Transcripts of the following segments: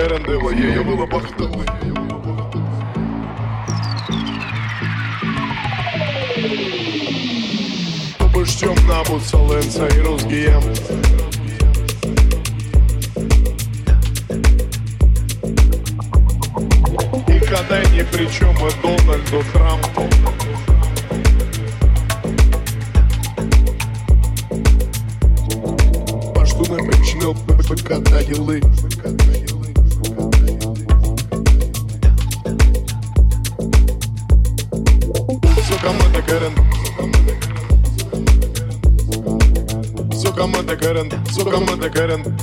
Карандела, я я была бахтала. Пыштем на бусаленца и русгием. И когда ни при чем и Дональду Трампу. Паштуны причинил ПК Данилы. come on the karın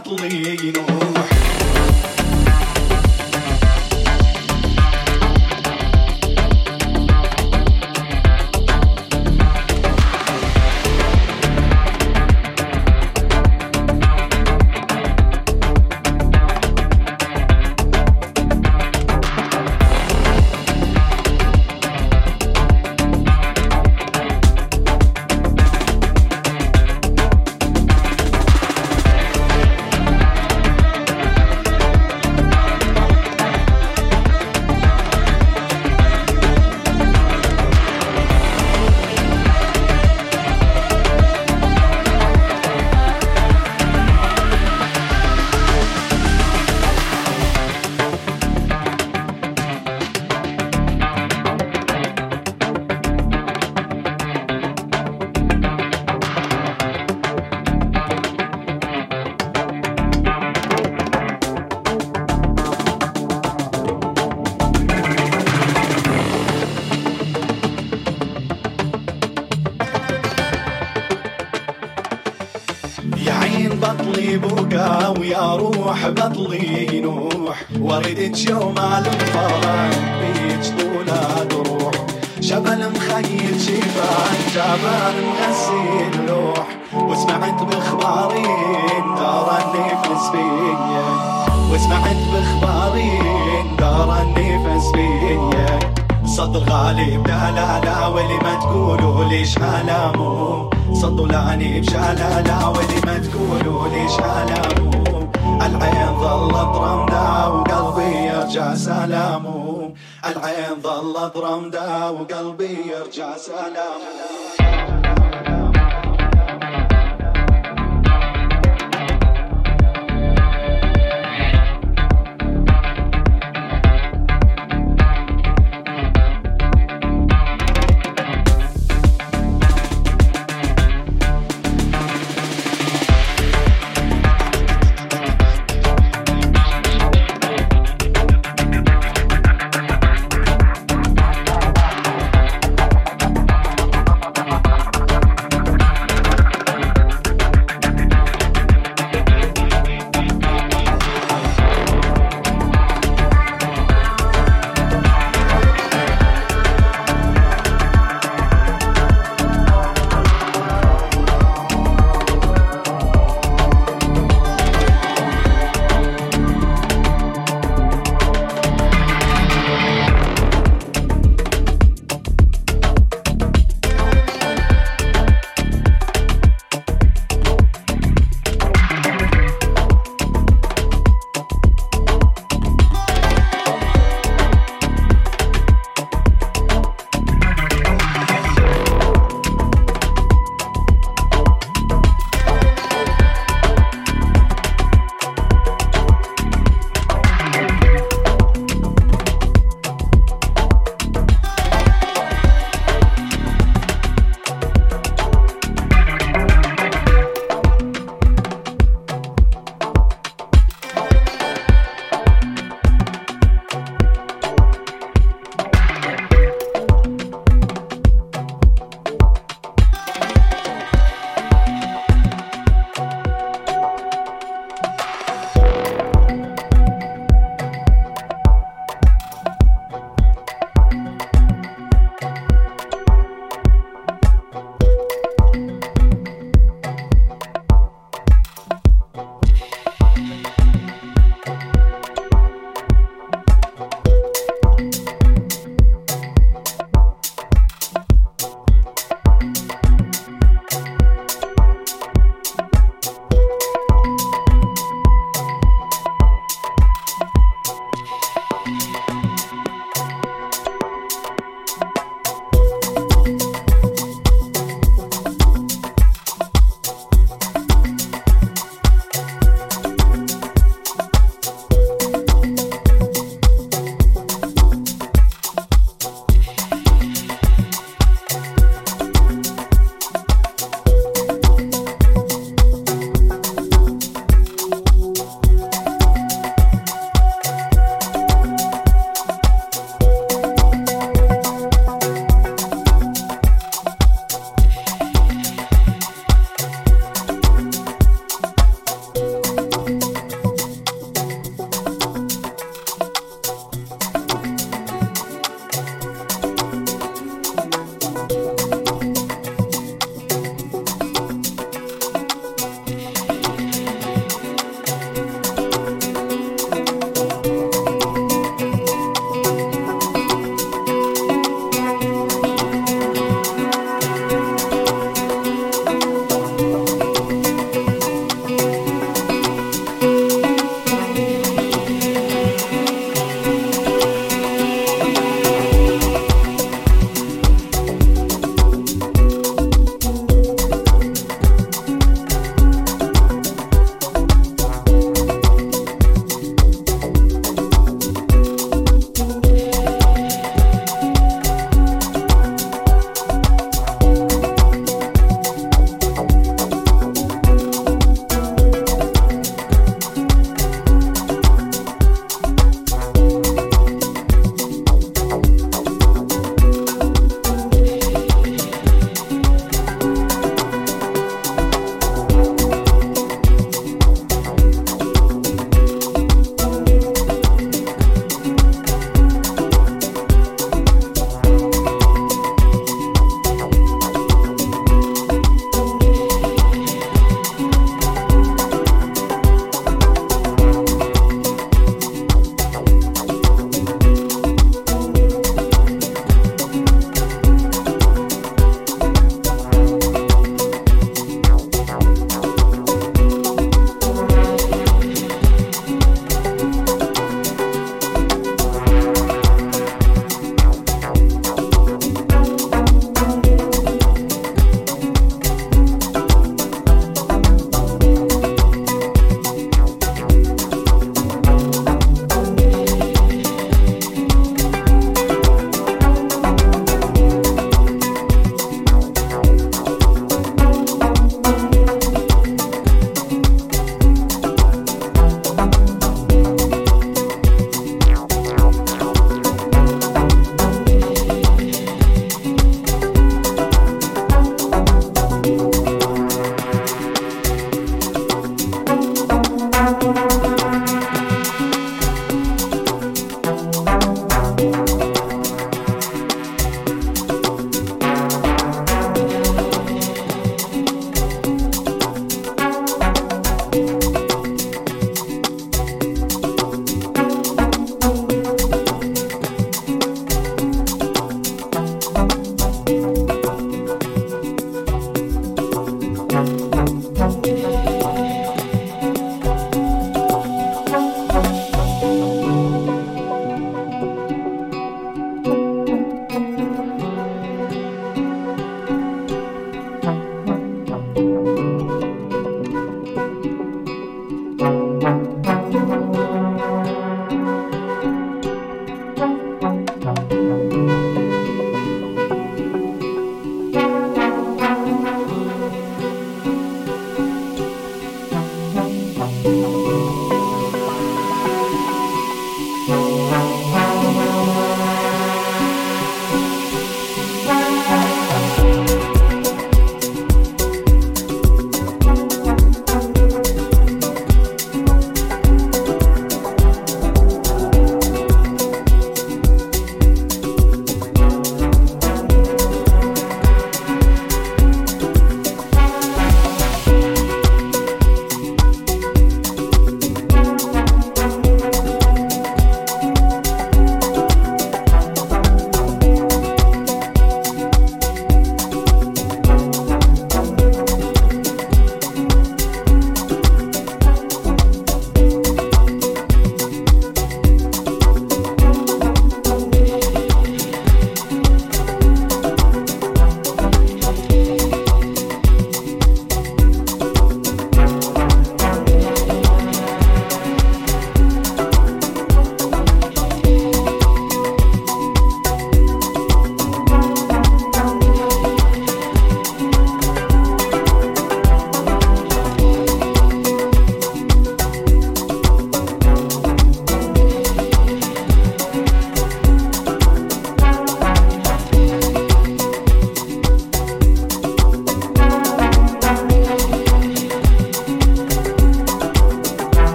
bubbly.